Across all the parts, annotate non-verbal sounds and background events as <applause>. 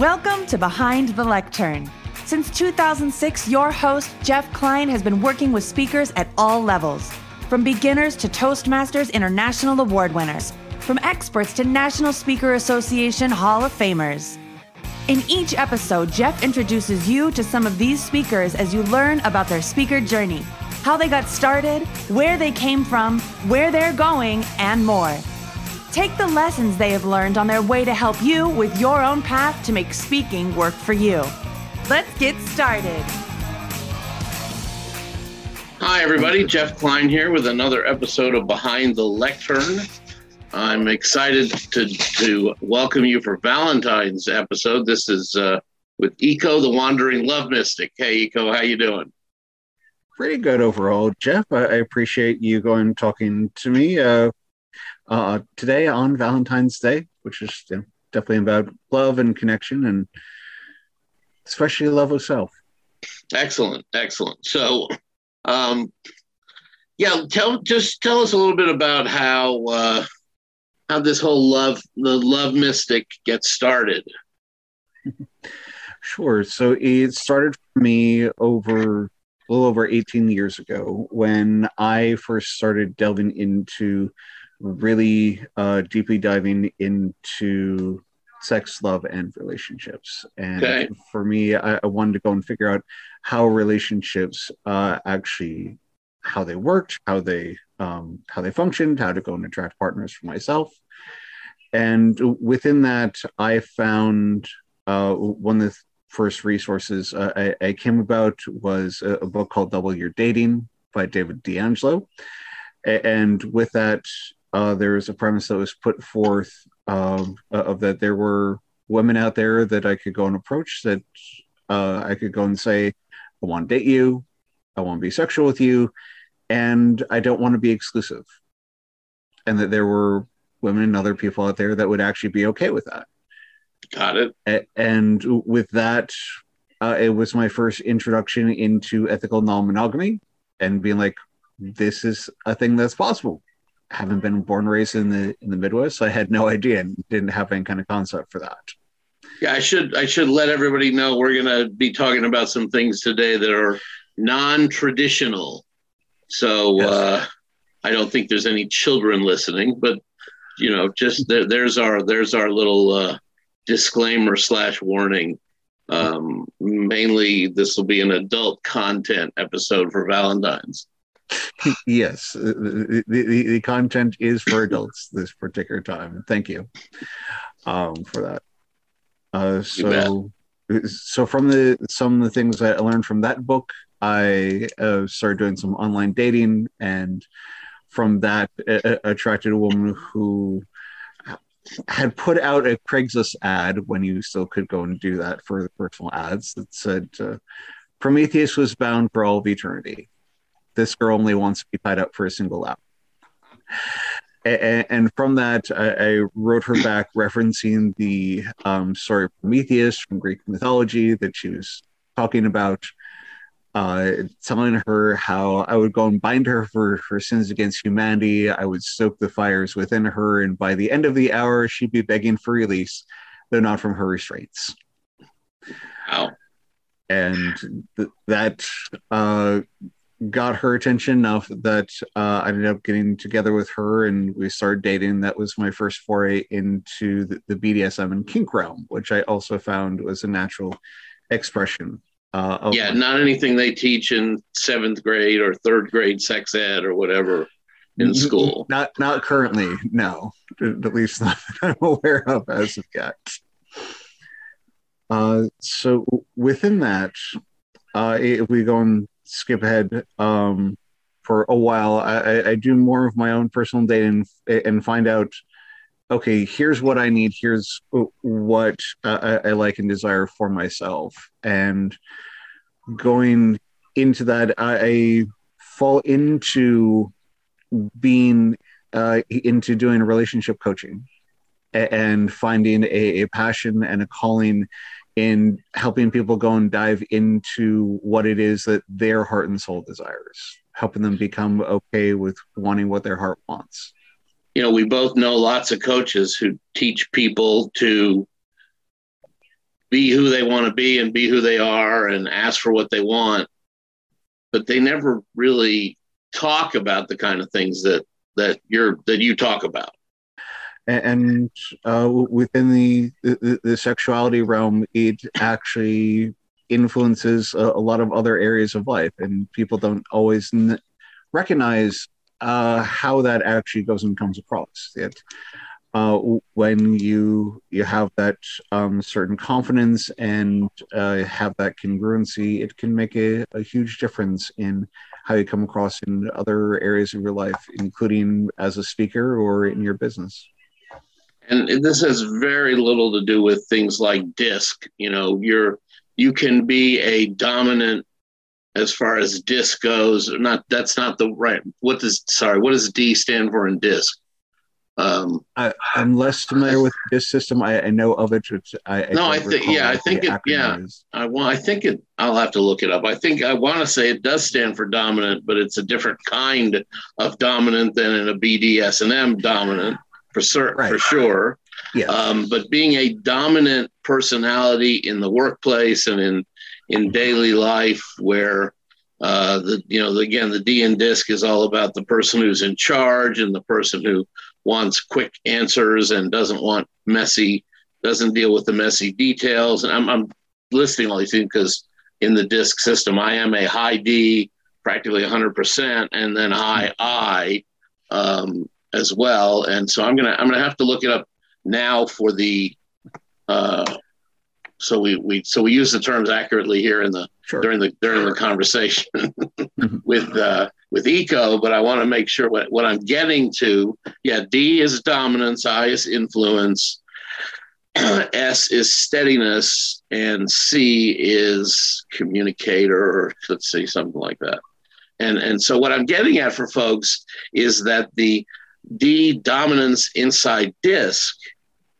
Welcome to Behind the Lectern. Since 2006, your host, Jeff Klein, has been working with speakers at all levels, from beginners to Toastmasters International Award winners, from experts to National Speaker Association Hall of Famers. In each episode, Jeff introduces you to some of these speakers as you learn about their speaker journey, how they got started, where they came from, where they're going, and more. Take the lessons they have learned on their way to help you with your own path to make speaking work for you. Let's get started. Hi, everybody. Jeff Klein here with another episode of Behind the Lectern. I'm excited to, to welcome you for Valentine's episode. This is uh, with Ico, the Wandering Love Mystic. Hey, Ico, how you doing? Pretty good overall, Jeff. I, I appreciate you going and talking to me uh, uh, today on Valentine's Day, which is you know, definitely about love and connection, and especially love of self. Excellent, excellent. So, um, yeah, tell just tell us a little bit about how uh, how this whole love the love mystic gets started. <laughs> Sure. So it started for me over a little over 18 years ago when I first started delving into really uh, deeply diving into sex, love, and relationships. And Okay. for me, I, I wanted to go and figure out how relationships uh, actually how they worked, how they um, how they functioned, how to go and attract partners for myself. And within that, I found uh, one of the first resources uh, I, I came about was a, a book called Double Your Dating by David D'Angelo. And with that, uh, there was a premise that was put forth um, of that there were women out there that I could go and approach that uh, I could go and say, I want to date you, I want to be sexual with you, and I don't want to be exclusive. And that there were women and other people out there that would actually be okay with that. Got it. A- and with that, uh, it was my first introduction into ethical non-monogamy and being like, this is a thing that's possible. Haven't been born raised in the in the Midwest, so I had no idea and didn't have any kind of concept for that. Yeah, I should I should let everybody know we're gonna be talking about some things today that are non-traditional. So Yes. uh, I don't think there's any children listening, but you know, just there, there's our there's our little uh, disclaimer slash warning. Um, mainly, this will be an adult content episode for Valentine's. <laughs> yes, the, the, the, the content is for adults this particular time. Thank you um, for that. Uh, so, so from the some of the things that I learned from that book, I uh, started doing some online dating, and from that, uh, attracted a woman who had put out a Craigslist ad when you still could go and do that for the personal ads that said uh, Prometheus was bound for all of eternity this girl only wants to be tied up for a single lap. And, and from that, I, I, wrote her back <coughs> referencing the um, story of Prometheus from Greek mythology that she was talking about, uh, telling her how I would go and bind her for her sins against humanity. I would stoke the fires within her, and by the end of the hour, she'd be begging for release, though not from her restraints. Wow. And th- that uh, got her attention enough that uh, I ended up getting together with her and we started dating. That was my first foray into the, the BDSM and kink realm, which I also found was a natural expression. Uh, of Yeah, not anything they teach in seventh grade or third grade sex ed or whatever in school. Not not currently, no. At least <laughs> not that I'm aware of as of yet. Uh, so within that, uh, if we go and skip ahead um, for a while, I, I, do more of my own personal dating and and find out. Okay, here's what I need. Here's what uh, I, I like and desire for myself, and going into that, I, I fall into being uh, into doing relationship coaching and finding a, a passion and a calling in helping people go and dive into what it is that their heart and soul desires, helping them become okay with wanting what their heart wants. You know, we both know lots of coaches who teach people to be who they want to be and be who they are and ask for what they want but they never really talk about the kind of things that that you're that you talk about and uh, within the, the, the sexuality realm it actually influences a, a, lot of other areas of life and people don't always n- recognize uh, how that actually goes and comes across it uh, when you you have that um, certain confidence and uh, have that congruency, it can make a, a, huge difference in how you come across in other areas of your life, including as a speaker or in your business. And this has very little to do with things like disc. You know, you're you can be a dominant as far as disc goes. Not that's not the right. What does sorry? What does D stand for in disc? Um, I, am less familiar with this system. I, I know of it. I, I no, I think yeah, I think it yeah. Is. I want. I think it. I'll have to look it up. I think I want to say it does stand for dominant, but it's a different kind of dominant than in a BDSM dominant for certain right. for sure. Yeah. Um, but being a dominant personality in the workplace and in in daily life, where uh, the you know the, again the D and disc is all about the person who's in charge and the person who wants quick answers and doesn't want messy, doesn't deal with the messy details. And I'm, I'm listing all these things because in the disc system, I am a high D, practically 100%, and then high I um, as well. And so I'm gonna I'm gonna have to look it up now for the. Uh, so we, we so we use the terms accurately here in the sure. during the during the conversation <laughs> mm-hmm. with uh, with Ico, but I want to make sure what, what I'm getting to. Yeah, D is dominance, I is influence, <clears throat> S is steadiness, and C is communicator, or let's see, something like that. And, and so what I'm getting at for folks is that the D dominance inside disc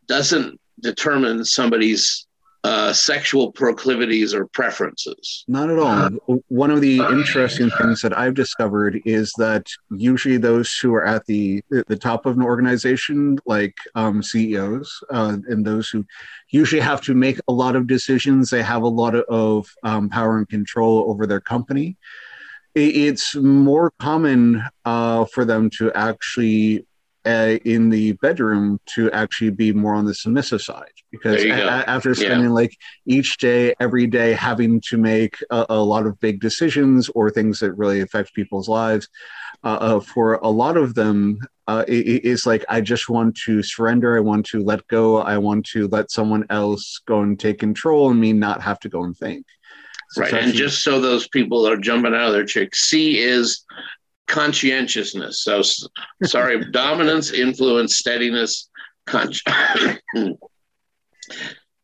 doesn't determine somebody's uh, sexual proclivities or preferences. Not at all. One of the interesting things that I've discovered is that usually those who are at the the top of an organization, like um, CEOs, uh, and those who usually have to make a lot of decisions, they have a lot of um, power and control over their company. It's more common uh, for them to actually uh, in the bedroom to actually be more on the submissive side because a- after spending yeah. like each day every day having to make a, a, lot of big decisions or things that really affect people's lives uh, uh, for a lot of them uh, it, it's like i just want to surrender. I want to let go. I want to let someone else go and take control and me not have to go and think so right and just so those people are jumping out of their chair c is conscientiousness. So sorry, <laughs> dominance, influence, steadiness, con- <coughs>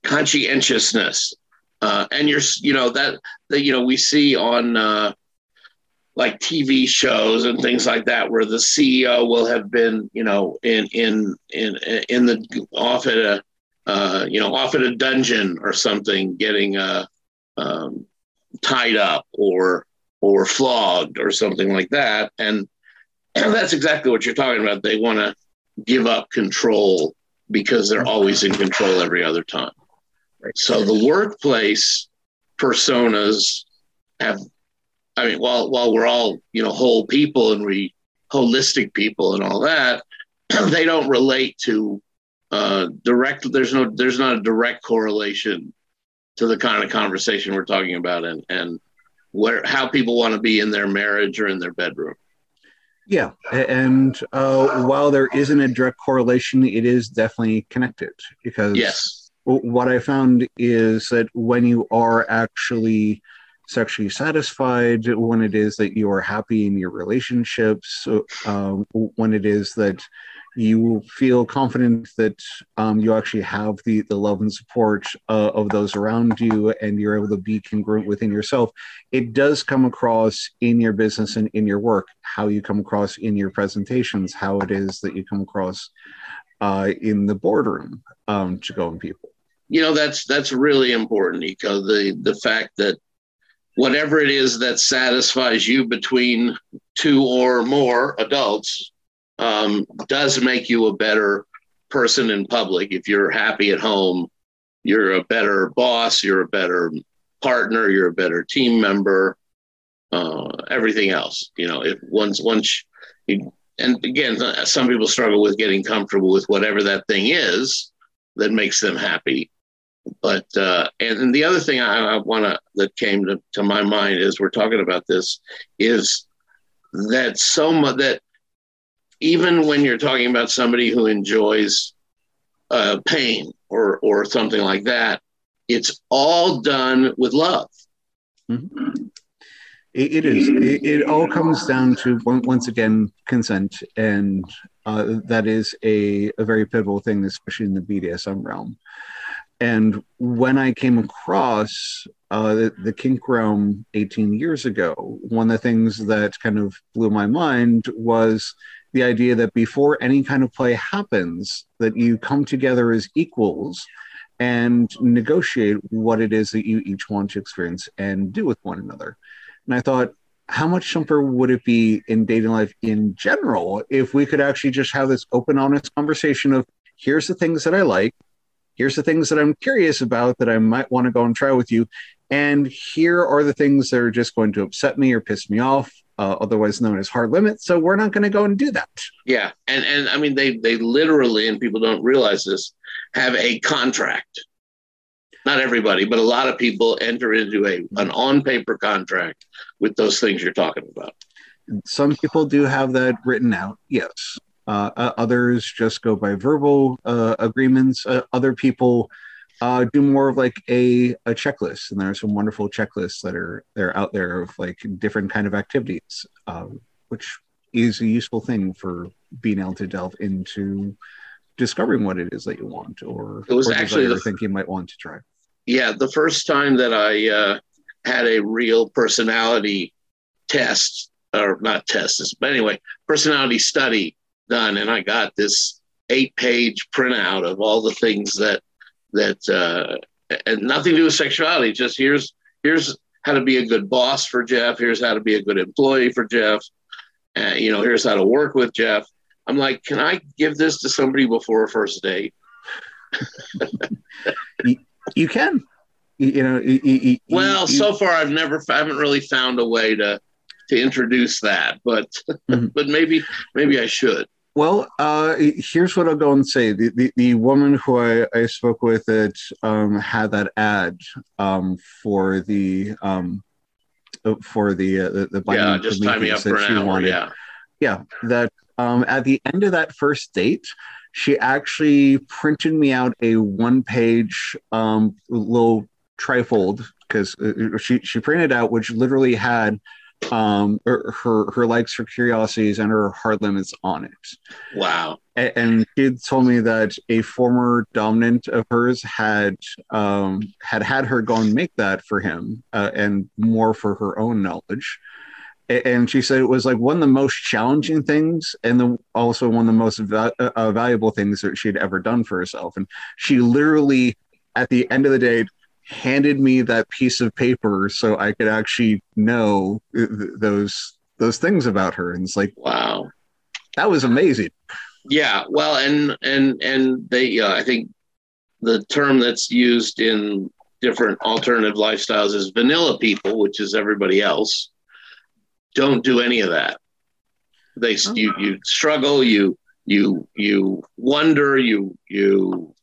conscientiousness. Uh, and you're, you know, that, that, you know, we see on uh, like TV shows and things like that, where the CEO will have been, you know, in, in, in, in the, off at a, uh, you know, off at a dungeon or something, getting, uh, um, tied up or, or flogged or something like that. And, and <clears throat> that's exactly what you're talking about. They want to give up control because they're always in control every other time. Right. So the workplace personas have, I mean, while while we're all you know whole people and we holistic people and all that, <clears throat> they don't relate to uh, direct. There's no there's not a direct correlation to the kind of conversation we're talking about and and where how people want to be in their marriage or in their bedroom. Yeah, and uh, while there isn't a direct correlation, it is definitely connected because yes, what I found is that when you are actually sexually satisfied, when it is that you are happy in your relationships, uh, when it is that you feel confident that um, you actually have the, the love and support uh, of those around you and you're able to be congruent within yourself it does come across in your business and in your work how you come across in your presentations how it is that you come across uh, in the boardroom um, to go and people you know that's that's really important because the the fact that whatever it is that satisfies you between two or more adults um, does make you a better person in public if you're happy at home you're a better boss, you're a better partner, you're a better team member, uh, everything else. You know, if once once you, and again, some people struggle with getting comfortable with whatever that thing is that makes them happy. But uh, and, and the other thing I, I want to that came to, to my mind as we're talking about this is that so much that even when you're talking about somebody who enjoys uh, pain or or something like that, it's all done with love. Mm-hmm. It, it is. It, it, all comes down to once again consent, and uh, that is a, a very pivotal thing, especially in the BDSM realm. And when I came across uh, the, the, kink realm 18 years ago, one of the things that kind of blew my mind was the idea that before any kind of play happens, that you come together as equals and negotiate what it is that you each want to experience and do with one another. And I thought, how much simpler would it be in dating life in general if we could actually just have this open, honest conversation of here's the things that I like, here's the things that I'm curious about that I might want to go and try with you, and here are the things that are just going to upset me or piss me off. Uh, otherwise known as hard limits. So we're not going to go and do that. Yeah, and and I mean they they literally and people don't realize this have a contract not everybody, but a lot of people enter into a an on paper contract with those things you're talking about. Some people do have that written out, yes. Uh, uh, others just go by verbal uh, agreements. Uh, other people uh, do more of like a, a checklist, and there are some wonderful checklists that are they're out there of like different kind of activities, um, which is a useful thing for being able to delve into discovering what it is that you want or it was or actually the, think you might want to try. Yeah, the first time that I uh, had a real personality test, or not tests but anyway, personality study done, and I got this eight-page printout of all the things that that uh, and nothing to do with sexuality. Just here's here's how to be a good boss for Jeff. Here's how to be a good employee for Jeff. Uh, you know, here's how to work with Jeff. I'm like, can I give this to somebody before a first date? <laughs> You can. You, you know. You, you, well, so far I've never, I haven't really found a way to to introduce that, but mm-hmm. <laughs> but maybe maybe I should. Well, uh, here's what I'll go and say. The, the, the woman who I, I spoke with that um, had that ad um, for the um, uh, for the uh, the, the yeah, just tie me up for an hour. Wanted. Yeah, yeah. That um, at the end of that first date, she actually printed me out a one page um, little trifold because uh, she, she printed out which literally had um, her, her, her likes, her curiosities, and her hard limits on it. Wow! And, and she told me that a former dominant of hers had um, had had her go and make that for him, uh, and more for her own knowledge and she said it was like one of the most challenging things and the, also one of the most va- uh, uh, valuable things that she'd ever done for herself and she literally at the end of the day handed me that piece of paper so i could actually know th- those those things about her and it's like wow that was amazing yeah well and and and they uh, i think the term that's used in different alternative lifestyles is vanilla people which is everybody else don't do any of that. They oh. you you struggle, you you you wonder, you you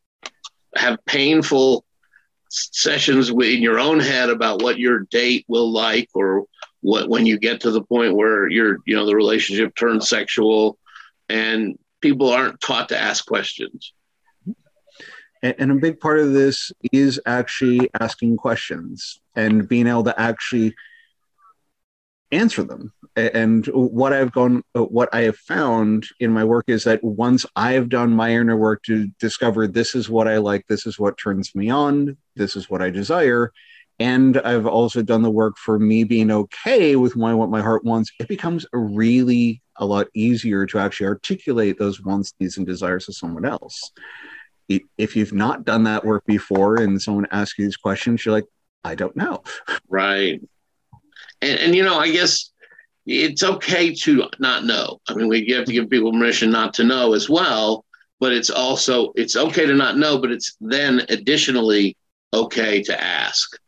have painful sessions in your own head about what your date will like or what when you get to the point where you're you know the relationship turns sexual and people aren't taught to ask questions and a big part of this is actually asking questions and being able to actually answer them. And what I've gone, what I have found in my work is that once I have done my inner work to discover this is what I like, this is what turns me on, this is what I desire, and I've also done the work for me being okay with my, what my heart wants, it becomes really a lot easier to actually articulate those wants, needs, and desires to someone else. If you've not done that work before and someone asks you these questions, you're like, I don't know. Right and, and you know, I guess it's okay to not know. I mean, we have to give people permission not to know as well. but it's also it's okay to not know, but it's then additionally okay to ask.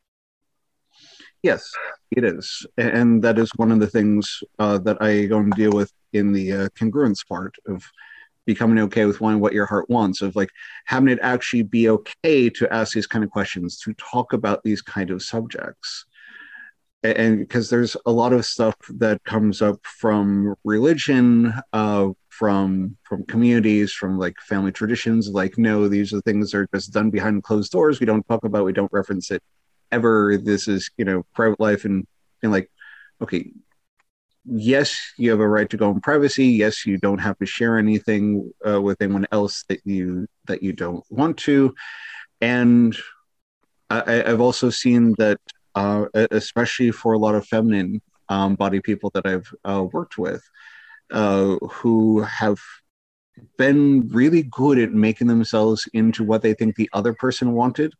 Yes, it is, and that is one of the things uh, that I go and deal with in the uh, congruence part of becoming okay with wanting what your heart wants of like having it actually be okay to ask these kind of questions to talk about these kind of subjects and because there's a lot of stuff that comes up from religion uh, from from communities from like family traditions like no these are things that are just done behind closed doors. We don't talk about we don't reference it ever. This is you know private life and and like okay yes you have a right to go in privacy. Yes you don't have to share anything uh, with anyone else that you that you don't want to. And I, i've also seen that uh, especially for a lot of feminine um, body people that I've uh, worked with, uh, who have been really good at making themselves into what they think the other person wanted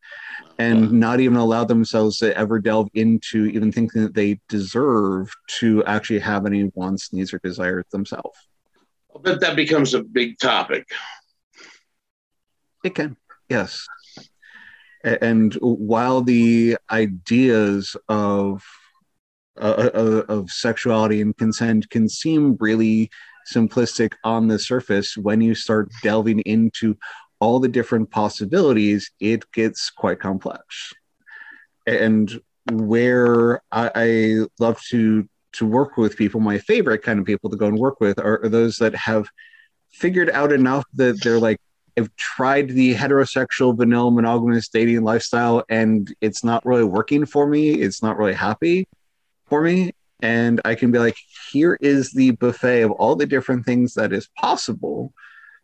and not even allow themselves to ever delve into even thinking that they deserve to actually have any wants, needs, or desires themselves. But that becomes a big topic. It can, yes and while the ideas of uh, uh, of sexuality and consent can seem really simplistic on the surface when you start delving into all the different possibilities it gets quite complex. And where I, I love to to work with people my favorite kind of people to go and work with are, are those that have figured out enough that they're like I've tried the heterosexual vanilla monogamous dating lifestyle and it's not really working for me. It's not really happy for me. And I can be like, here is the buffet of all the different things that is possible.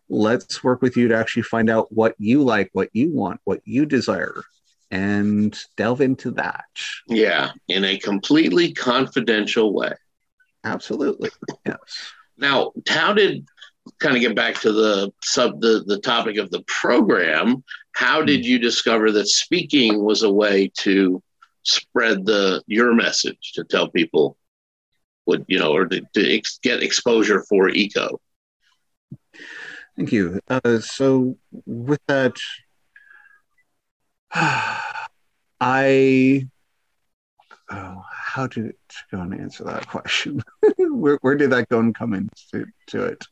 Let's work with you to actually find out what you like, what you want, what you desire, and delve into that. Yeah, in a completely confidential way. Absolutely. Yes. Now, how did kind of get back to the sub the, the topic of the program how did you discover that speaking was a way to spread the your message to tell people what you know or to, to ex- get exposure for Ico? Thank you. Uh, so with that <sighs> i oh, how to go and answer that question. <laughs> Where, where did that go and come into to it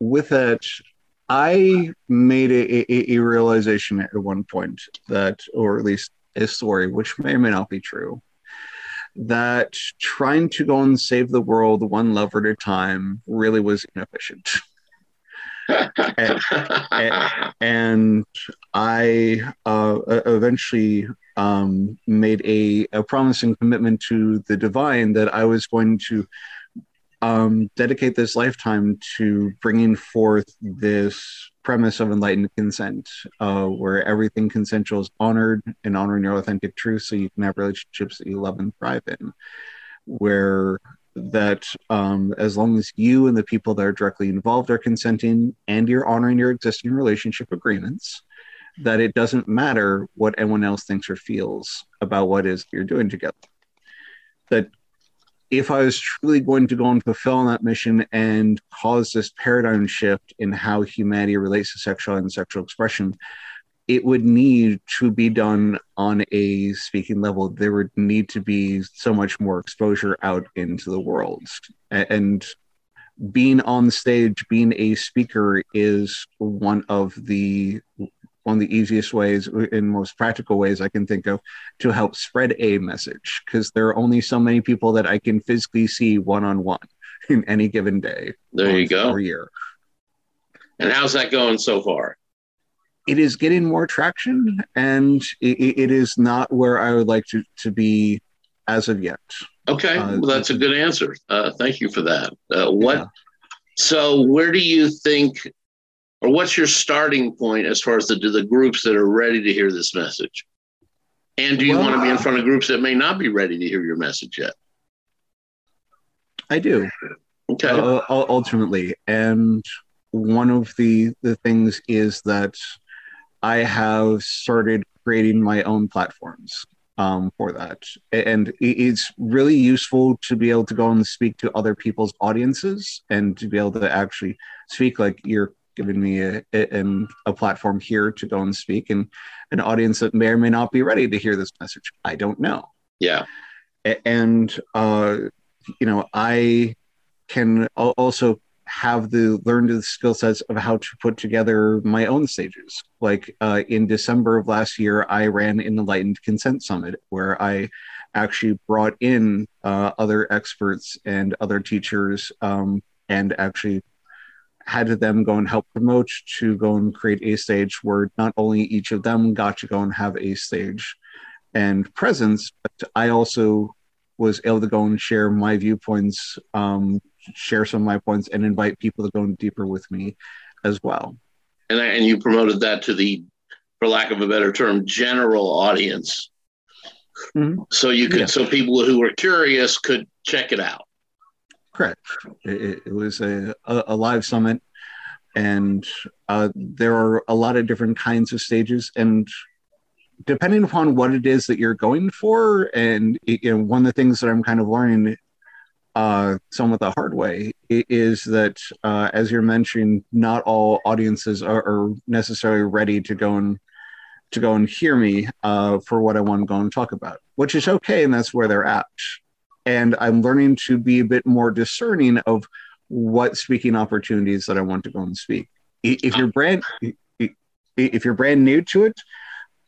with that, I made a, a, a, realization at one point that, or at least a story, which may or may not be true, that trying to go and save the world one lover at a time really was inefficient. and, and, I uh, eventually um, made a, a promising commitment to the divine that I was going to um, dedicate this lifetime to bringing forth this premise of enlightened consent, uh, where everything consensual is honored and honoring your authentic truth so you can have relationships that you love and thrive in. Where that um, as long as you and the people that are directly involved are consenting and you're honoring your existing relationship agreements, that it doesn't matter what anyone else thinks or feels about what is you're doing together. That if I was truly going to go and fulfill that mission and cause this paradigm shift in how humanity relates to sexuality and sexual expression, it would need to be done on a speaking level. There would need to be so much more exposure out into the world. And being on stage, being a speaker is one of the one of the easiest ways and most practical ways I can think of to help spread a message because there are only so many people that I can physically see one on one in any given day. There you go. Or year. And how's that going so far? It is getting more traction, and it, it is not where I would like to, to be as of yet. Okay, uh, well, that's a good answer. Uh, thank you for that. Uh, what? Yeah. So, where do you think or what's your starting point as far as the the groups that are ready to hear this message? And do you well, want to be in front of groups that may not be ready to hear your message yet? I do. Okay. Uh, ultimately, and one of the the things is that I have started creating my own platforms um, for that, and it's really useful to be able to go and speak to other people's audiences and to be able to actually speak like you're given me a, a, a platform here to go and speak and an audience that may or may not be ready to hear this message. I don't know. Yeah. And, uh, you know, I can also have the learned the skill sets of how to put together my own stages. Like uh, in December of last year, I ran an Enlightened Consent Summit where I actually brought in uh, other experts and other teachers um, and actually had them go and help promote to go and create a stage where not only each of them got to go and have a stage and presence, but I also was able to go and share my viewpoints um, share some of my points and invite people to go deeper with me as well. And, and you promoted that to the, for lack of a better term, general audience. Mm-hmm. So you could, yeah. so people who were curious could check it out. It, it was a, a, a, live summit, and uh, there are a lot of different kinds of stages, and depending upon what it is that you're going for, and you know, one of the things that I'm kind of learning uh, somewhat the hard way is that, uh, as you're mentioning, not all audiences are, are, necessarily ready to go and to go and hear me uh, for what I want to go and talk about, which is okay, and that's where they're at. And I'm learning to be a bit more discerning of what speaking opportunities that I want to go and speak. If you're brand, if you're brand new to it,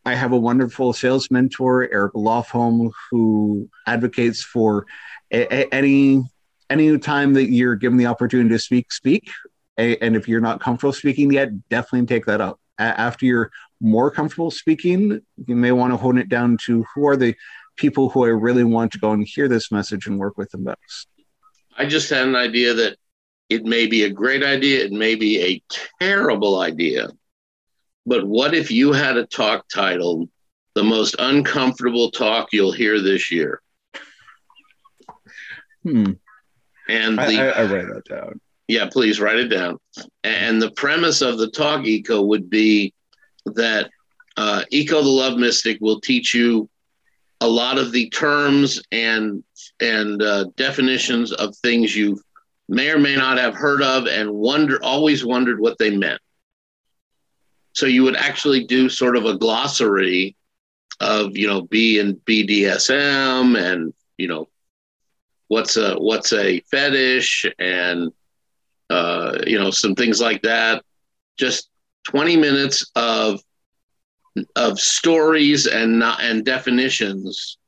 I have a wonderful sales mentor, Eric Lofholm, who advocates for a- any any time that you're given the opportunity to speak, speak. And if you're not comfortable speaking yet, definitely take that up. After you're more comfortable speaking, you may want to hone it down to who are the people who I really want to go and hear this message and work with them best. I just had an idea that it may be a great idea, it may be a terrible idea. But what if you had a talk titled The Most Uncomfortable Talk You'll Hear This Year? Hmm. And the, I, I, I write that down. Yeah, please write it down. And the premise of the talk, Ico, would be that uh, Ico, the Love Mystic, will teach you a lot of the terms and and uh, definitions of things you may or may not have heard of and wonder always wondered what they meant. So you would actually do sort of a glossary of you know B and BDSM and you know what's a what's a fetish and uh, you know some things like that. Just 20 minutes of of stories and not, and definitions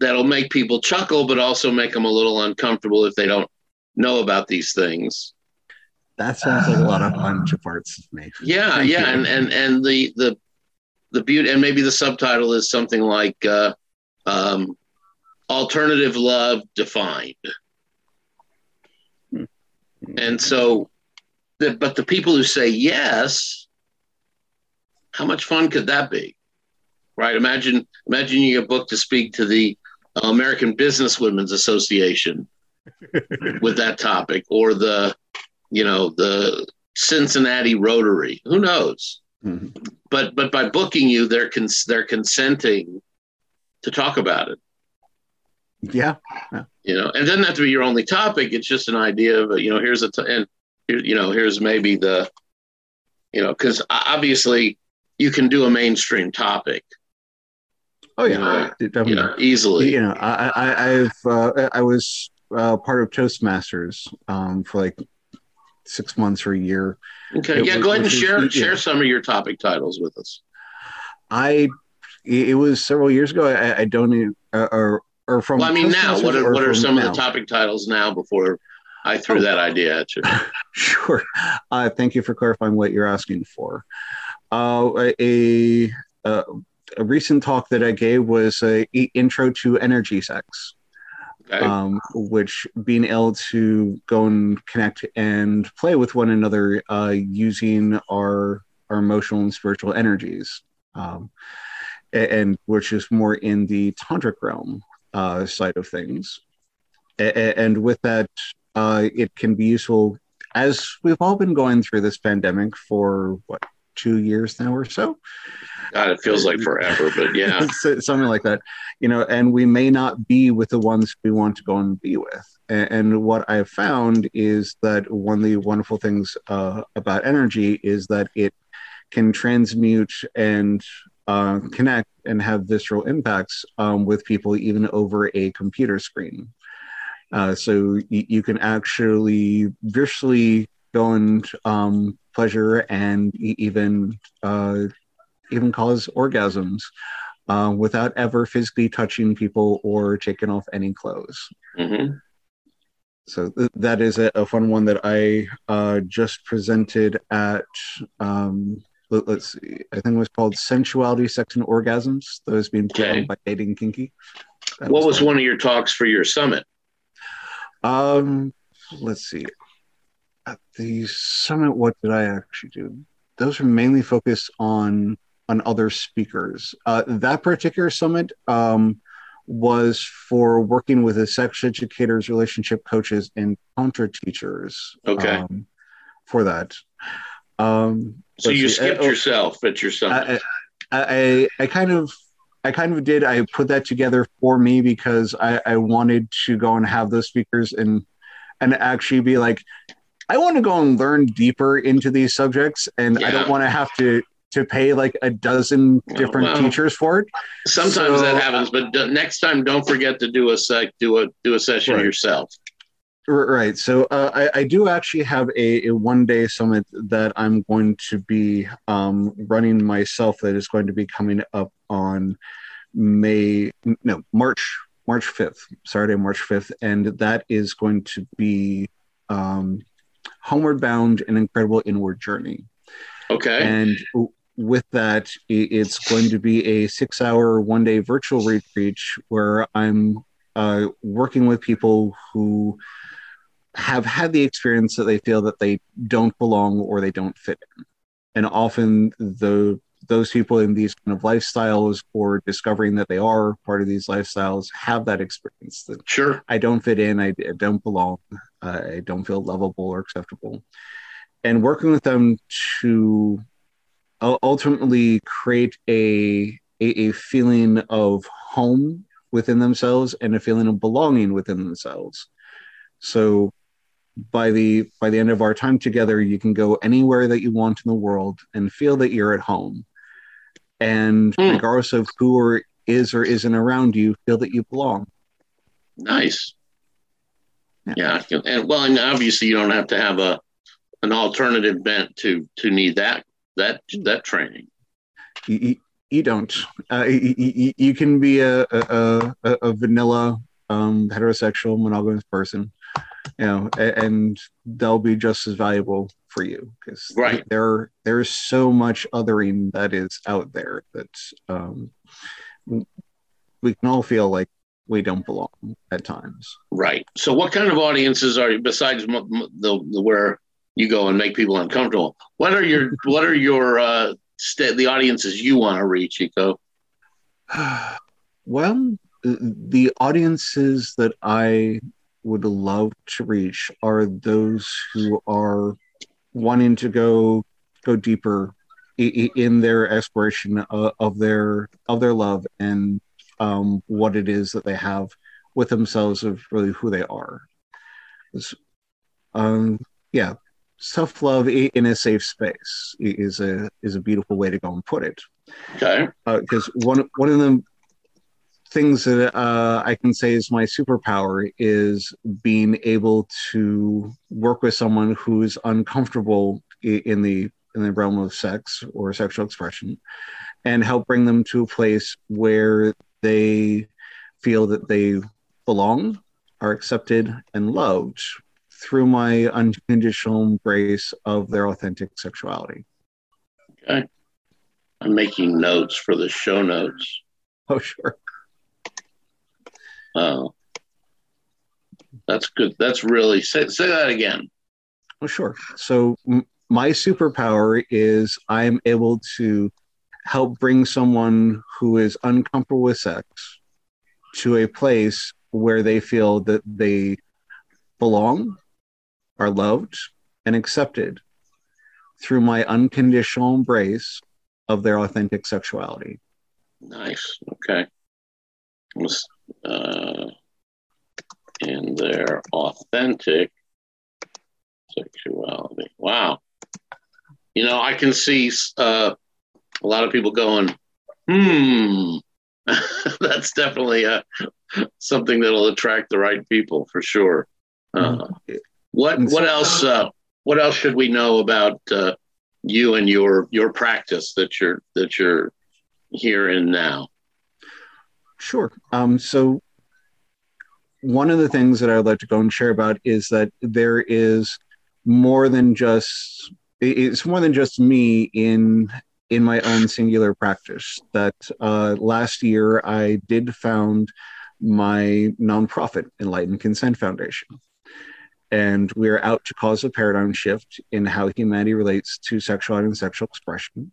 that'll make people chuckle, but also make them a little uncomfortable if they don't know about these things. That sounds like a lot of fun to parts of me. Yeah, Thank yeah, you. and and and the the the beauty, and maybe the subtitle is something like uh, um, alternative love defined. And so, the, but the people who say yes, how much fun could that be? Right? Imagine, imagine you get booked to speak to the American Business Women's Association <laughs> with that topic, or the, you know, the Cincinnati Rotary. Who knows? Mm-hmm. But but by booking you, they're cons- they're consenting to talk about it. Yeah. yeah. You know, and it doesn't have to be your only topic. It's just an idea of, you know, here's a, t- and, here, you know, here's maybe the, you know, because obviously you can do a mainstream topic. Oh yeah, you know, know easily. You know, I, I I've uh, I was uh, part of Toastmasters um, for like six months or a year. Okay, it yeah, was, go ahead and share share yeah. some of your topic titles with us. I it was several years ago. I, I donated uh, or or from well, I mean now what are, what are some now? of the topic titles now before I threw oh. that idea at you? <laughs> sure. Uh, thank you for clarifying what you're asking for. Uh, a, a, a recent talk that I gave was a, intro to energy sex. Okay. Um, which being able to go and connect and play with one another uh, using our our emotional and spiritual energies, um, and, and, which is more in the tantric realm uh, side of things. And with that, uh, it can be useful as we've all been going through this pandemic for what two years now or so. God, it feels like forever, but yeah, <laughs> something like that, you know. And we may not be with the ones we want to go and be with. and, and what I've found is that one of the wonderful things uh, about energy is that it can transmute and uh, connect and have visceral impacts um, with people even over a computer screen. Uh, so y- you can actually virtually go and um, pleasure and even uh, even cause orgasms uh, without ever physically touching people or taking off any clothes. Mm-hmm. So th- that is a, a, fun one that I uh, just presented at. Um, let, us see, I think it was called "Sensuality, Sex, and Orgasms." That was being put okay. on by Dating Kinky. That what was, was one of your talks for your summit? Um, let's see. At the summit, what did I actually do? Those are mainly focused on on other speakers. Uh, that particular summit um, was for working with the sex educators, relationship coaches, and counter teachers. Okay. Um, for that. Um, so you see, skipped I, yourself at your summit. I, I, I kind of I kind of did. I put that together for me because I, I wanted to go and have those speakers and and actually be like, I want to go and learn deeper into these subjects, and yeah. I don't want to have to to pay like a dozen different well, teachers for it. Sometimes so, that happens, but d- next time, don't forget to do a sec, do a do a session right. yourself. Right. So uh, I, I, do actually have a, a, one day summit that I'm going to be um, running myself. That is going to be coming up on May no March March fifth, Saturday March fifth, and that is going to be um, Homeward Bound: An Incredible Inward Journey. Okay. And with that, it's going to be a six hour, one day virtual retreat where I'm uh, working with people who have had the experience that they feel that they don't belong or they don't fit in. And often the those people in these kind of lifestyles or discovering that they are part of these lifestyles have that experience that sure i don't fit in i, I don't belong i don't feel lovable or acceptable and working with them to ultimately create a, a, a feeling of home within themselves and a feeling of belonging within themselves. So by the by the end of our time together, you can go anywhere that you want in the world and feel that you're at home. And mm. regardless of who or is or isn't around you, feel that you belong. Nice. Yeah. yeah. And well, and obviously you don't have to have a an alternative bent to to need that that that training. You, you don't. Uh, you, you, can be a a, a, a vanilla um, heterosexual monogamous person, you know, and they'll be just as valuable for you because right. there there's so much othering that is out there that um, we can all feel like we don't belong at times. Right. So, what kind of audiences are you besides the, the where you go and make people uncomfortable. What are your <laughs> what are your uh, st- the audiences you want to reach, Ico? <sighs> Well, the audiences that I would love to reach are those who are wanting to go go deeper in their exploration of their of their love and um, what it is that they have with themselves of really who they are. Um, yeah, self love in a safe space is a is a beautiful way to go and put it. Okay. Because uh, one one of the things that uh, I can say is my superpower is being able to work with someone who is uncomfortable in the in the realm of sex or sexual expression, and help bring them to a place where they feel that they belong, are accepted, and loved through my unconditional embrace of their authentic sexuality. Okay. I'm making notes for the show notes. Oh, sure. Oh, that's good. That's really say, say that again. Oh, sure. So, m- my superpower is I'm able to help bring someone who is uncomfortable with sex to a place where they feel that they belong are loved and accepted through my unconditional embrace of their authentic sexuality. Nice. Okay. Uh, in their authentic sexuality. Wow. You know, I can see uh, a lot of people going, hmm, <laughs> that's definitely a, uh, something that'll attract the right people for sure. Uh, mm-hmm. what what else? Uh, what else should we know about uh, you and your your practice that you're that you're here in now? Sure. Um, so one of the things that I'd like to go and share about is that there is more than just it's more than just me in in my own singular practice. That uh, last year I did found my nonprofit, Enlightened Consent Foundation. And we're out to cause a paradigm shift in how humanity relates to sexuality and sexual expression.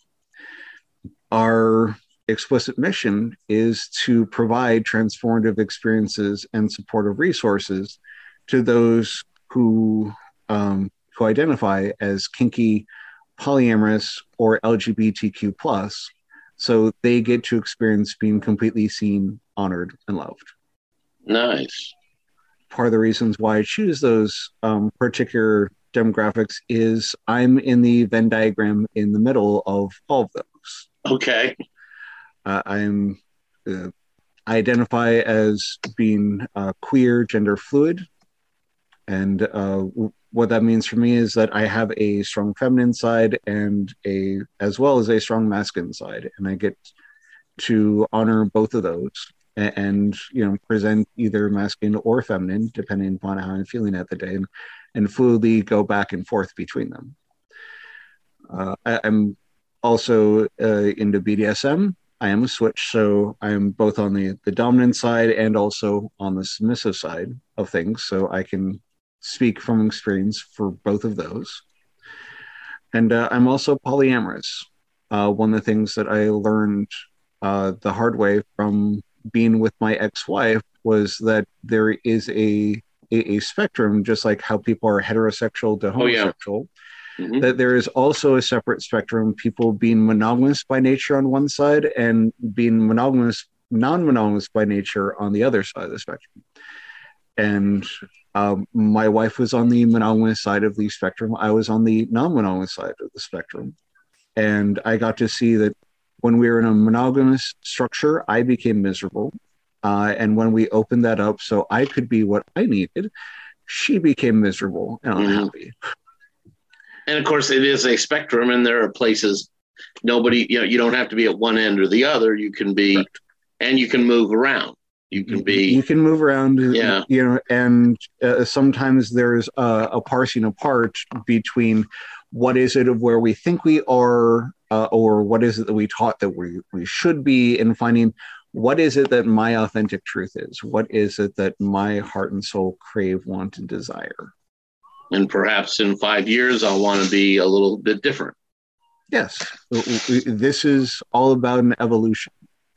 Our explicit mission is to provide transformative experiences and supportive resources to those who um, who identify as kinky, polyamorous, or LGBTQ plus, so they get to experience being completely seen, honored, and loved. Nice. Part of the reasons why I choose those um, particular demographics is I'm in the Venn diagram in the middle of all of those. Okay. Uh, I'm uh, I identify as being uh, queer, gender fluid, and uh, what that means for me is that I have a strong feminine side and a as well as a strong masculine side, and I get to honor both of those and, and you know present either masculine or feminine depending upon how I'm feeling at the day, and, and fluidly go back and forth between them. Uh, I, am also uh, into BDSM, I am a switch, so I'm both on the the dominant side and also on the submissive side of things. So I can speak from experience for both of those. And uh, I'm also polyamorous. Uh, one of the things that I learned uh, the hard way from being with my ex-wife was that there is a a, a spectrum, just like how people are heterosexual to homosexual. Oh, yeah mm-hmm. that there is also a separate spectrum people being monogamous by nature on one side and being monogamous non-monogamous by nature on the other side of the spectrum and um, my wife was on the monogamous side of the spectrum. I was on the non-monogamous side of the spectrum. And i got to see that when we were in a monogamous structure i became miserable. Uh, and when we opened that up so i could be what i needed she became miserable and mm-hmm. unhappy. And of course it is a spectrum and there are places nobody you know you don't have to be at one end or the other. You can be Correct. and you can move around you can be you can move around yeah you know and uh, sometimes there's a, a, parsing apart between what is it of where we think we are uh, or what is it that we taught that we, we should be in finding what is it that my authentic truth is what is it that my heart and soul crave want and desire and perhaps in five years I'll want to be a little bit different. Yes, this is all about an evolution.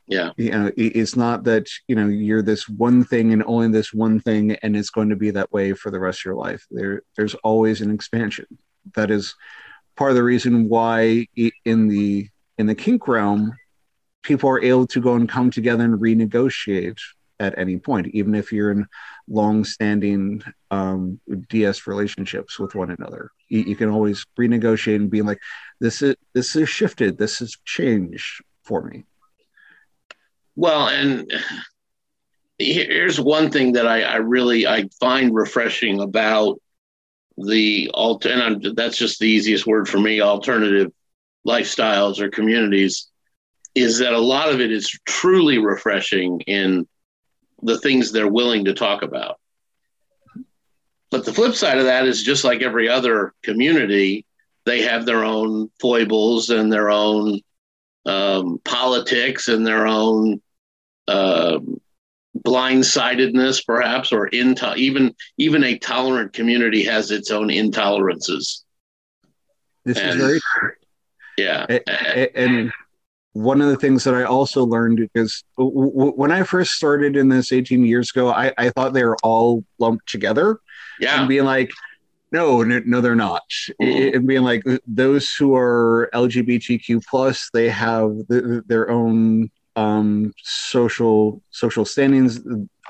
Yeah, you know, it's not that you know you're this one thing and only this one thing, and it's going to be that way for the rest of your life. There, there's always an expansion. That is part of the reason why in the in the kink realm, people are able to go and come together and renegotiate at any point, even if you're in long-standing um, DS relationships with one another. You, you, can always renegotiate and be like, "This is this is shifted. This has changed for me." Well, and here's one thing that I, I really I find refreshing about the alter, and I'm, that's just the easiest word for me. Alternative lifestyles or communities is that a lot of it is truly refreshing in the things they're willing to talk about. But the flip side of that is just like every other community, they have their own foibles and their own um, politics and their own uh, blindsidedness, perhaps, or into- even even a tolerant community has its own intolerances. This and, is very true. yeah, and, and one of the things that I also learned is w- when I first started in this 18 years ago, I, I thought they were all lumped together. Yeah. And being like, no, no, no they're not. Mm. And being like, those who are LGBTQ plus, they have the, their own um, social social standings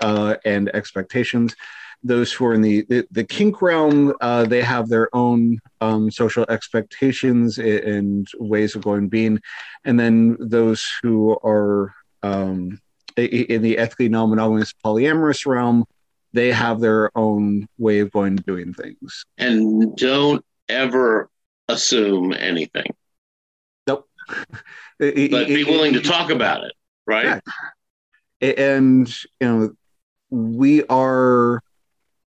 uh, and expectations. those who are in the the, the kink realm, uh, they have their own um, social expectations and ways of going being, and then those who are um, in the ethically non-monogamous polyamorous realm, they have their own way of going doing things. And don't ever assume anything. <laughs> Nope. but be willing to talk about it, right? Yeah. And you know, we are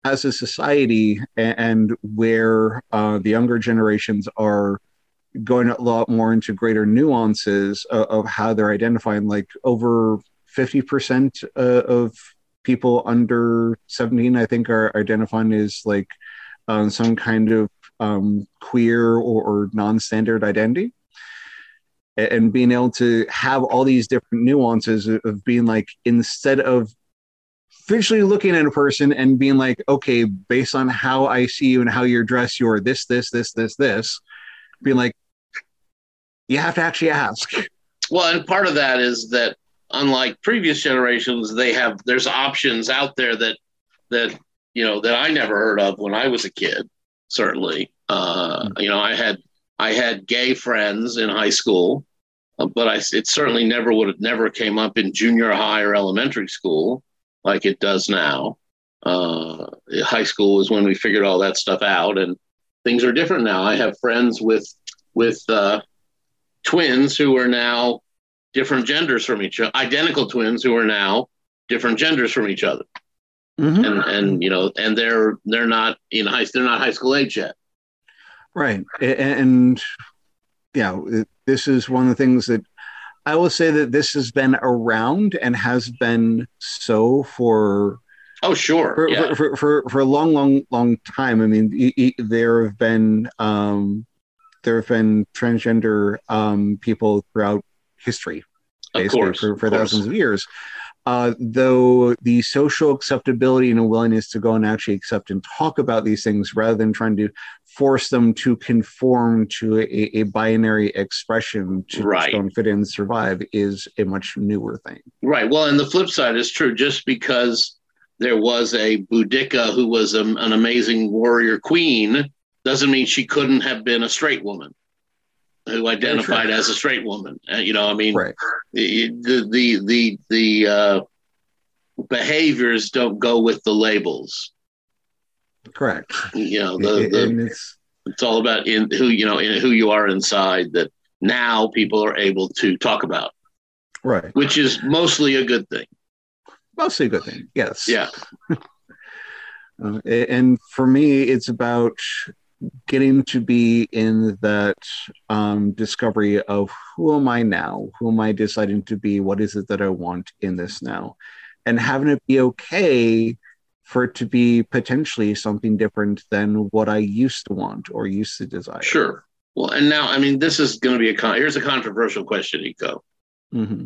as a society and where uh, the younger generations are going a lot more into greater nuances of, of how they're identifying like over 50% uh, of people under 17 i think are identifying as like um, some kind of um, queer or, or non-standard identity and being able to have all these different nuances of being like instead of visually looking at a person and being like okay based on how i see you and how you're dressed you're this this this this this being like you have to actually ask. Well and part of that is that unlike previous generations they have there's options out there that that you know that i never heard of when i was a kid certainly. Uh, mm-hmm. you know i had i had gay friends in high school but I, it certainly never would have never came up in junior high or elementary school like it does now. Uh, high school was when we figured all that stuff out, and things are different now. I have friends with with uh, twins who are now different genders from each other, identical twins who are now different genders from each other, mm-hmm. and and you know, and they're they're not in high they're not high school age yet, right? And yeah, this is one of the things that I will say that this has been around and has been so for oh sure for, yeah. for, for, for, a long long long time. I mean, e- e- there have been um, there have been transgender um, people throughout history, basically course, for, for thousands of years. Uh, though the social acceptability and a willingness to go and actually accept and talk about these things rather than trying to force them to conform to a, a binary expression to right. don't fit in and survive is a much newer thing. Right. Well, and the flip side is true. Just because there was a Boudica who was a, an amazing warrior queen doesn't mean she couldn't have been a straight woman who identified as a straight woman. Uh, you know, I mean, right. the the the the uh, behaviors don't go with the labels. Correct. You know, the, the it's, it's all about in who you know in who you are inside that now people are able to talk about. Right. Which is mostly a good thing. Mostly a good thing. Yes. Yeah. <laughs> uh, and for me, it's about getting to be in that um, discovery of who am I now? Who am I deciding to be? What is it that I want in this now? And having it be okay for it to be potentially something different than what I used to want or used to desire. Sure. Well, and now, I mean, this is going to be a con- here's a controversial question, Ico. Mm-hmm.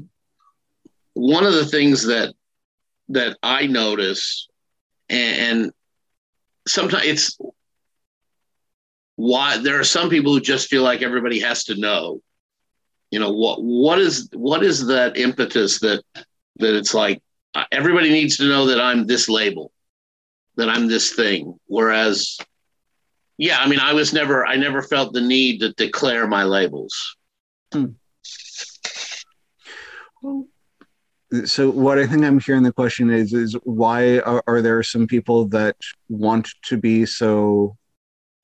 One of the things that that I notice, and, and sometimes it's why there are some people who just feel like everybody has to know. You know what? What is what is that impetus that that it's like uh, everybody needs to know that I'm this label that I'm this thing. Whereas, yeah, I mean, I was never, I never felt the need to declare my labels. Hmm. Well, so what I think I'm hearing the question is, is why are, are there some people that want to be so,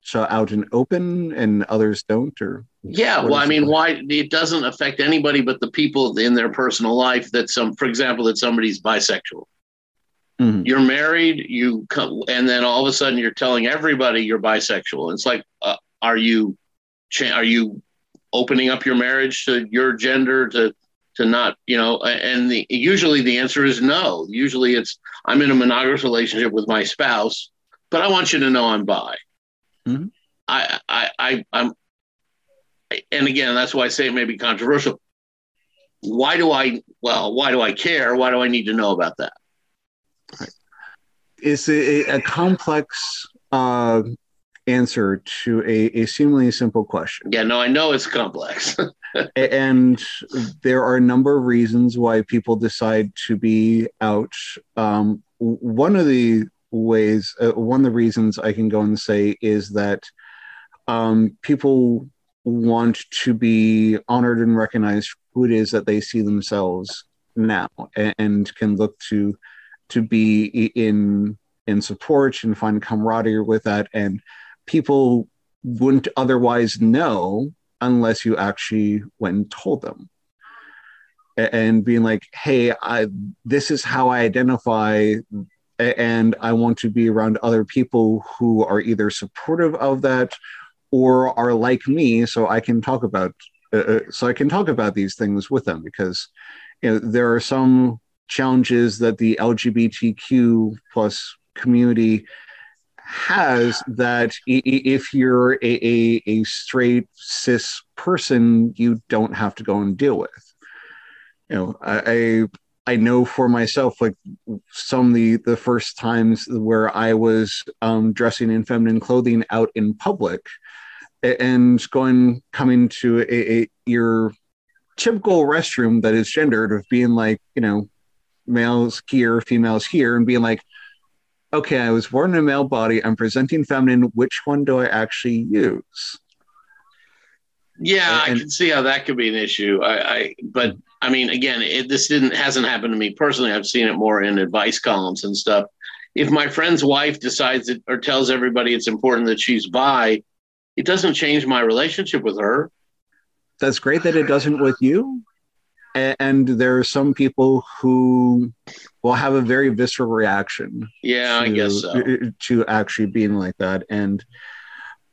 so out and open and others don't or? Yeah, well, I mean, why it doesn't affect anybody but the people in their personal life that some, for example, that somebody's bisexual. Mm-hmm. You're married, you come, and then all of a sudden you're telling everybody you're bisexual. It's like, uh, are you, are you opening up your marriage to your gender to to not, you know? And the, usually the answer is no. Usually it's I'm in a monogamous relationship with my spouse, but I want you to know I'm bi. Mm-hmm. I, I, I, I'm, and again, that's why I say it may be controversial. Why do I? Well, why do I care? Why do I need to know about that? It's a, a complex uh, answer to a, a seemingly simple question. Yeah, no, I know it's complex. <laughs> and there are a number of reasons why people decide to be out. Um, one of the ways, uh, one of the reasons I can go and say is that um, people want to be honored and recognized who it is that they see themselves now and, and can look to to be in in support and find camaraderie with that. And people wouldn't otherwise know unless you actually went and told them. And being like hey I, this is how i identify and i want to be around other people who are either supportive of that or are like me so i can talk about uh, uh so i can talk about these things with them because you know there are some challenges that the lgbtq plus community has that if you're a, a, a, straight cis person, you don't have to go and deal with. You know, I I know for myself, like some of the the first times where I was um, dressing in feminine clothing out in public, and going coming to a, a your typical restroom that is gendered of being like you know males here, females here, and being like, okay, I was born in a male body. I'm presenting feminine. Which one do I actually use? Yeah, and, I can see how that could be an issue. I, I but I mean, again, it, this didn't hasn't happened to me personally. I've seen it more in advice columns and stuff. If my friend's wife decides it or tells everybody it's important that she's bi, it doesn't change my relationship with her. That's great that it doesn't with you and there are some people who will have a very visceral reaction yeah to, i guess so. to actually being like that and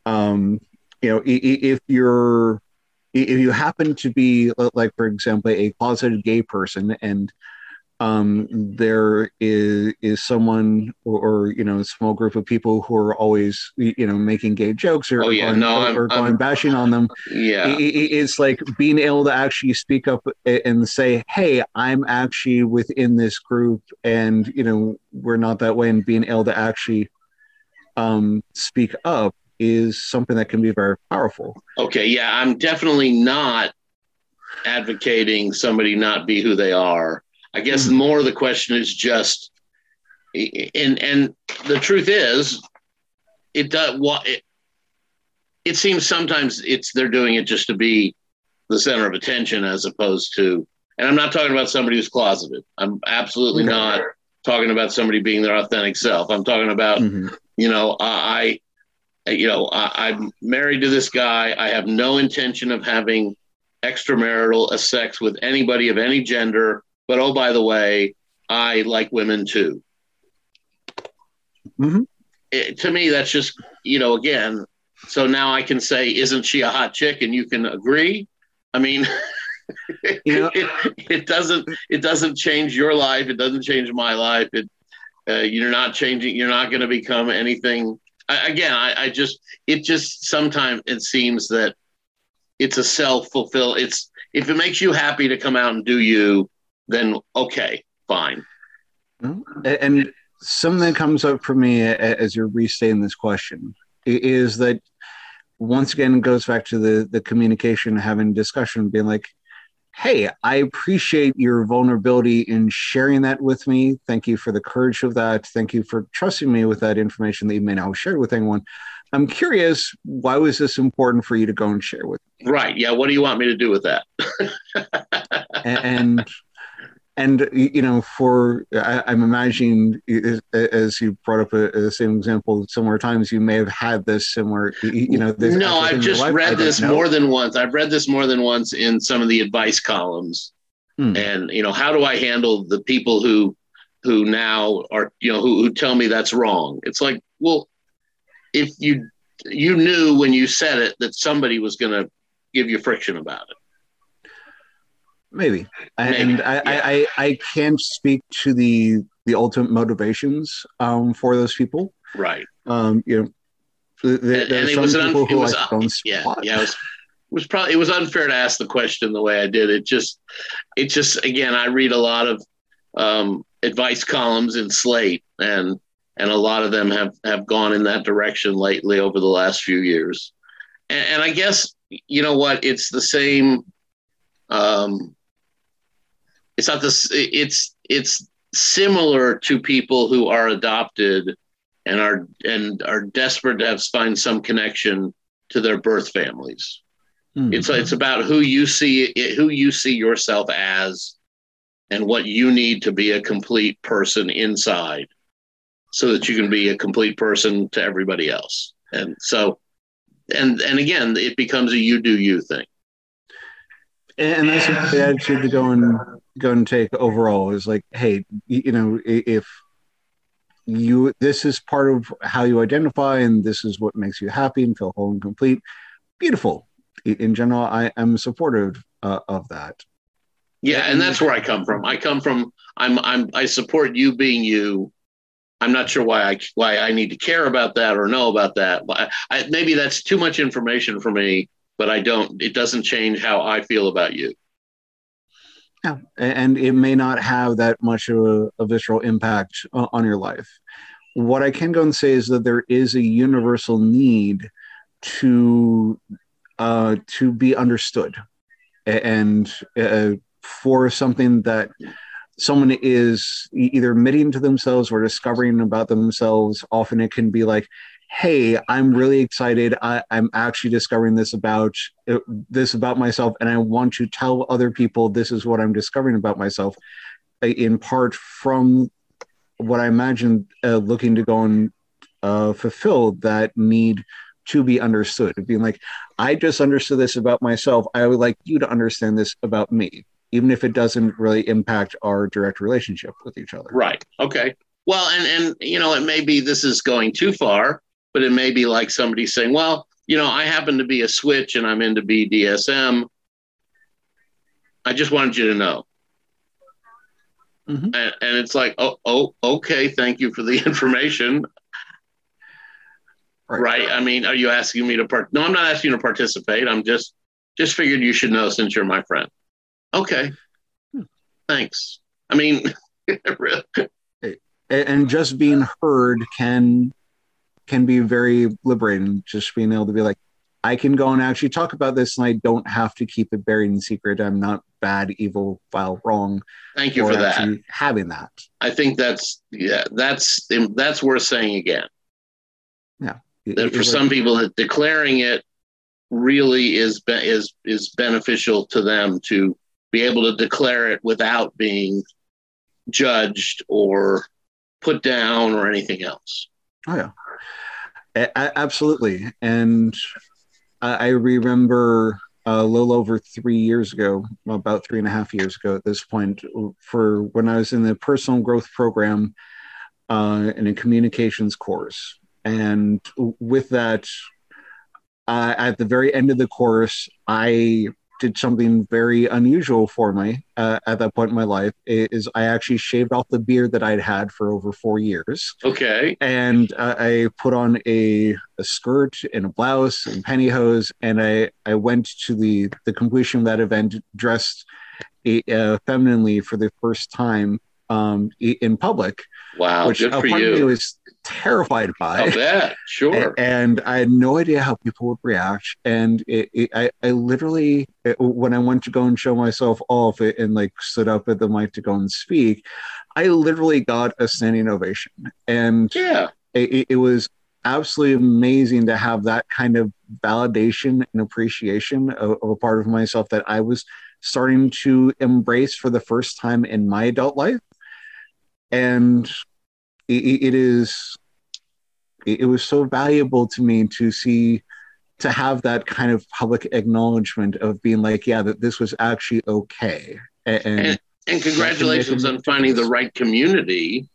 um you know if you're if you happen to be like for example a closeted gay person and um, there is is someone or, or, you know a small group of people who are always you know making gay jokes or, oh, yeah. going, no, or, or going I'm, bashing on them. Yeah, it, it's like being able to actually speak up and say, "Hey, I'm actually within this group, and you know we're not that way," and being able to actually um, speak up is something that can be very powerful. Okay, yeah, I'm definitely not advocating somebody not be who they are I guess mm-hmm. more the question is just, and and the truth is, it does what it, it seems sometimes it's they're doing it just to be the center of attention as opposed to, and I'm not talking about somebody who's closeted. I'm absolutely mm-hmm. not talking about somebody being their authentic self. I'm talking about, mm-hmm. you know, I, you know, I, I'm married to this guy. I have no intention of having extramarital sex with anybody of any gender but oh, by the way, I like women too. Mm-hmm. It, to me, that's just, you know, again, so now I can say, isn't she a hot chick? And you can agree. I mean, <laughs> you know, it, it doesn't it doesn't change your life. It doesn't change my life. It uh, you're not changing. You're not going to become anything. I, again, I, I just it just sometimes it seems that it's a self fulfill. It's if it makes you happy to come out and do you, then okay, fine. Mm-hmm. And something that comes up for me as you're restating this question is that once again goes back to the the communication, having discussion, being like, "Hey, I appreciate your vulnerability in sharing that with me. Thank you for the courage of that. Thank you for trusting me with that information that you may now have shared with anyone." I'm curious, why was this important for you to go and share with me? Right. Yeah. What do you want me to do with that? <laughs> and and you know for I, am I'm imagining as you brought up a, a, same example similar times you may have had this similar you know no i've just read this more than once. I've read this more than once in some of the advice columns. Hmm. and you know how do i handle the people who who now are you know who, who tell me that's wrong? It's like well if you you knew when you said it that somebody was going to give you friction about it Maybe, Maybe. and I, yeah. I, I, I can't speak to the the ultimate motivations um, for those people. Right. Um, you know, there, and, and some people un- who was, like don't yeah, yeah. It was, it was probably it was unfair to ask the question the way I did. It just, it just again, I read a lot of um, advice columns in Slate, and and a lot of them have have gone in that direction lately over the last few years. And, and I guess you know what? It's the same. Um, it's not this it's it's similar to people who are adopted and are and are desperate to have find some connection to their birth families. Mm-hmm. It's it's about who you see who you see yourself as, and what you need to be a complete person inside, so that you can be a complete person to everybody else. And so, and and again, it becomes a you do you thing. And that's the attitude to go and and take overall is like, hey, you know, if you this is part of how you identify and this is what makes you happy and feel whole and complete beautiful. In general i am supportive uh, of that. Yeah and that's where i come from. I come from i'm i'm i support you being you. I'm not sure why i why i need to care about that or know about that. I, I, maybe that's too much information for me but i don't it doesn't change how i feel about you yeah, and it may not have that much of a, a visceral impact on your life. What I can go and say is that there is a universal need to uh, to be understood, and uh, for something that someone is either admitting to themselves or discovering about themselves. Often it can be like, hey i'm really excited. I, am actually discovering this about uh, this about myself and i want to tell other people this is what i'm discovering about myself uh, in part from what i imagine uh, looking to go and uh, fulfill that need to be understood. Being like i just understood this about myself. I would like you to understand this about me even if it doesn't really impact our direct relationship with each other. Right. Okay. Well and and you know it may be this is going too far but it may be like somebody saying, well, you know, I happen to be a switch and I'm into BDSM. I just wanted you to know. Mm-hmm. And, and, it's like, oh, oh, okay, thank you for the <laughs> information. Right. right. I mean, are you asking me to part? No, I'm not asking you to participate. I'm just just figured you should know since you're my friend. Okay. Hmm. Thanks. I mean, <laughs> really. and just being heard can can be very liberating just being able to be like i can go and actually talk about this and i don't have to keep it buried in secret. I'm not bad evil vile wrong. Thank you for that. having that. I think that's yeah that's that's worth saying again. Yeah. That for some people that declaring it really is is is beneficial to them to be able to declare it without being judged or put down or anything else oh yeah a- absolutely. And I, I remember a little over three years ago, about three and a half years ago at this point, for when I was in the personal growth program uh, in a communications course. And with that, uh, at the very end of the course, I did something very unusual for me uh, at that point in my life is I actually shaved off the beard that I'd had for over four years. Okay. And uh, I put on a, a skirt and a blouse and pantyhose, and I, I went to the, the completion of that event dressed uh, femininely for the first time um, in public. Wow, which good for you. was terrified by. I bet, sure. And, and, I had no idea how people would react. And it, it, I, I literally, it, when I went to go and show myself off and like stood up at the mic to go and speak, I literally got a standing ovation. And yeah, it, it was absolutely amazing to have that kind of validation and appreciation of, of a part of myself that I was starting to embrace for the first time in my adult life and it, it is it, was so valuable to me to see to have that kind of public acknowledgement of being like yeah that this was actually okay. And, and, and congratulations on finding the right community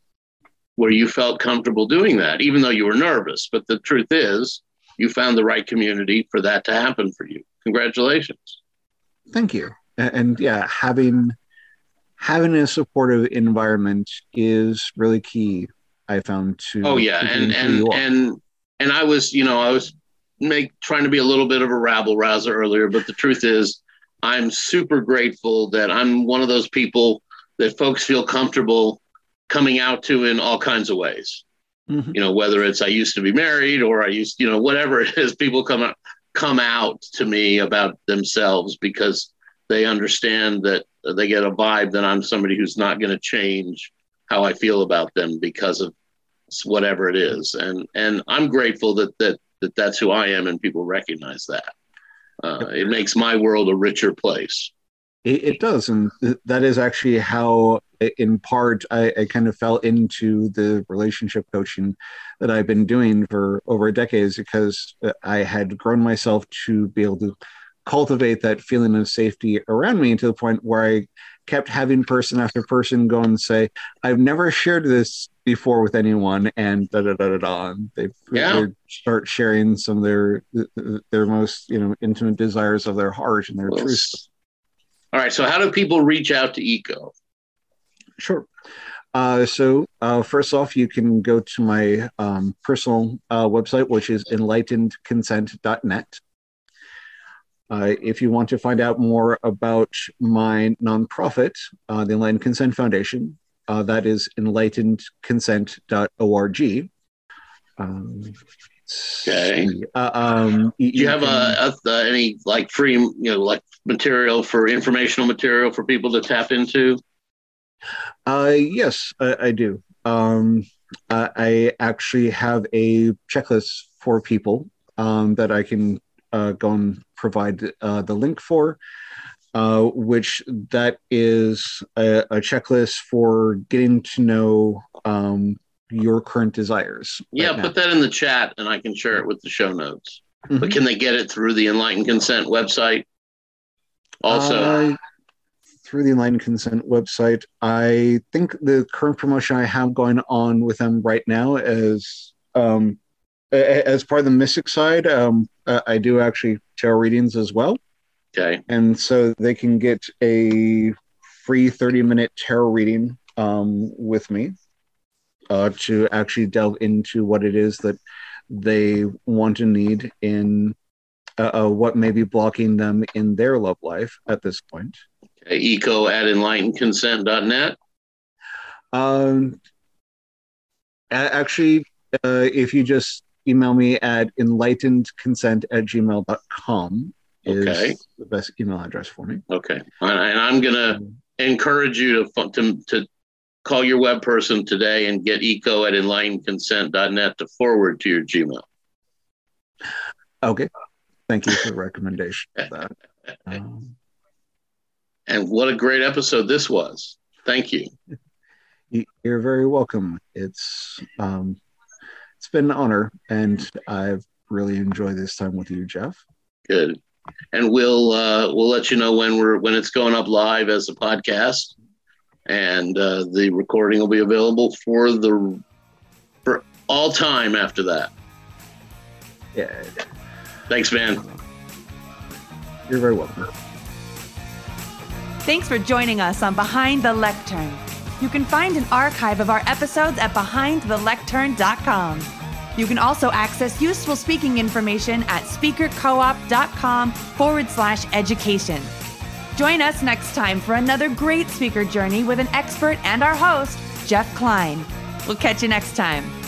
where you felt comfortable doing that even though you were nervous. But the truth is you found the right community for that to happen for you. Congratulations. Thank you. And, and yeah having having a supportive environment is really key. I found to oh yeah, and and and and I was you know I was make trying to be a little bit of a rabble rouser earlier, but the truth is I'm super grateful that I'm one of those people that folks feel comfortable coming out to in all kinds of ways. Mm-hmm. You know, whether it's I used to be married or I used, you know, whatever it is, people come out come out to me about themselves because they understand that they get a vibe that I'm somebody who's not going to change how I feel about them because of whatever it is, and and I'm grateful that that that that's who I am, and people recognize that. Uh, it makes my world a richer place. It, it, does, and that is actually how, in part, I, I, kind of fell into the relationship coaching that I've been doing for over a decade, is because I had grown myself to be able to cultivate that feeling of safety around me to the point where I kept having person after person go and say, "I've never shared this before with anyone," and da da da da da. And they yeah. start sharing some of their their most you know intimate desires of their heart and their well, truths. All right. So, how do people reach out to Ico? Sure. Uh, so, uh, first off, you can go to my um, personal uh, website, which is enlightenedconsent.net. Uh, if you want to find out more about my nonprofit, uh, the Enlightened Consent Foundation, uh, that is enlightenedconsent.org. Um, okay. Uh, um, you, Do you, have can, a, a, any like free, you know, like material for informational material for people to tap into? Uh, yes, I, I do. Um, I actually have a checklist for people um, that I can uh, go and provide uh, the link for, uh, which that is a, a, checklist for getting to know um, your current desires. Yeah, right put that in the chat and I can share it with the show notes. Mm-hmm. But can they get it through the Enlightened Consent website? Also, through the Enlightened Consent website, I think the current promotion I have going on with them right now is um, as part of the mystic side, um, I do actually tarot readings as well. Okay. And so they can get a free 30 minute tarot reading um, with me uh, to actually delve into what it is that they want to need in uh, uh, what may be blocking them in their love life at this point. Okay. Ico at enlightenedconsent.net. Um, actually, uh, if you just email me at enlightenedconsent at gmail.com is okay. the best email address for me. Okay. And I'm going to encourage you to, to, to call your web person today and get ico at enlightenedconsent.net to forward to your Gmail. Okay. Thank you for the recommendation. <laughs> Um, and what a great episode this was. Thank you. <laughs> You're very welcome. It's um, it's been an honor, and I've really enjoyed this time with you, Jeff. Good, and we'll uh, we'll let you know when we're when it's going up live as a podcast, and uh, the recording will be available for the for all time after that. Yeah. Thanks, man. You're very welcome. Thanks for joining us on Behind the Lectern. You can find an archive of our episodes at behindthelectern.com. You can also access useful speaking information at speakercoop.com forward slash education. Join us next time for another great speaker journey with an expert and our host, Jeff Klein. We'll catch you next time.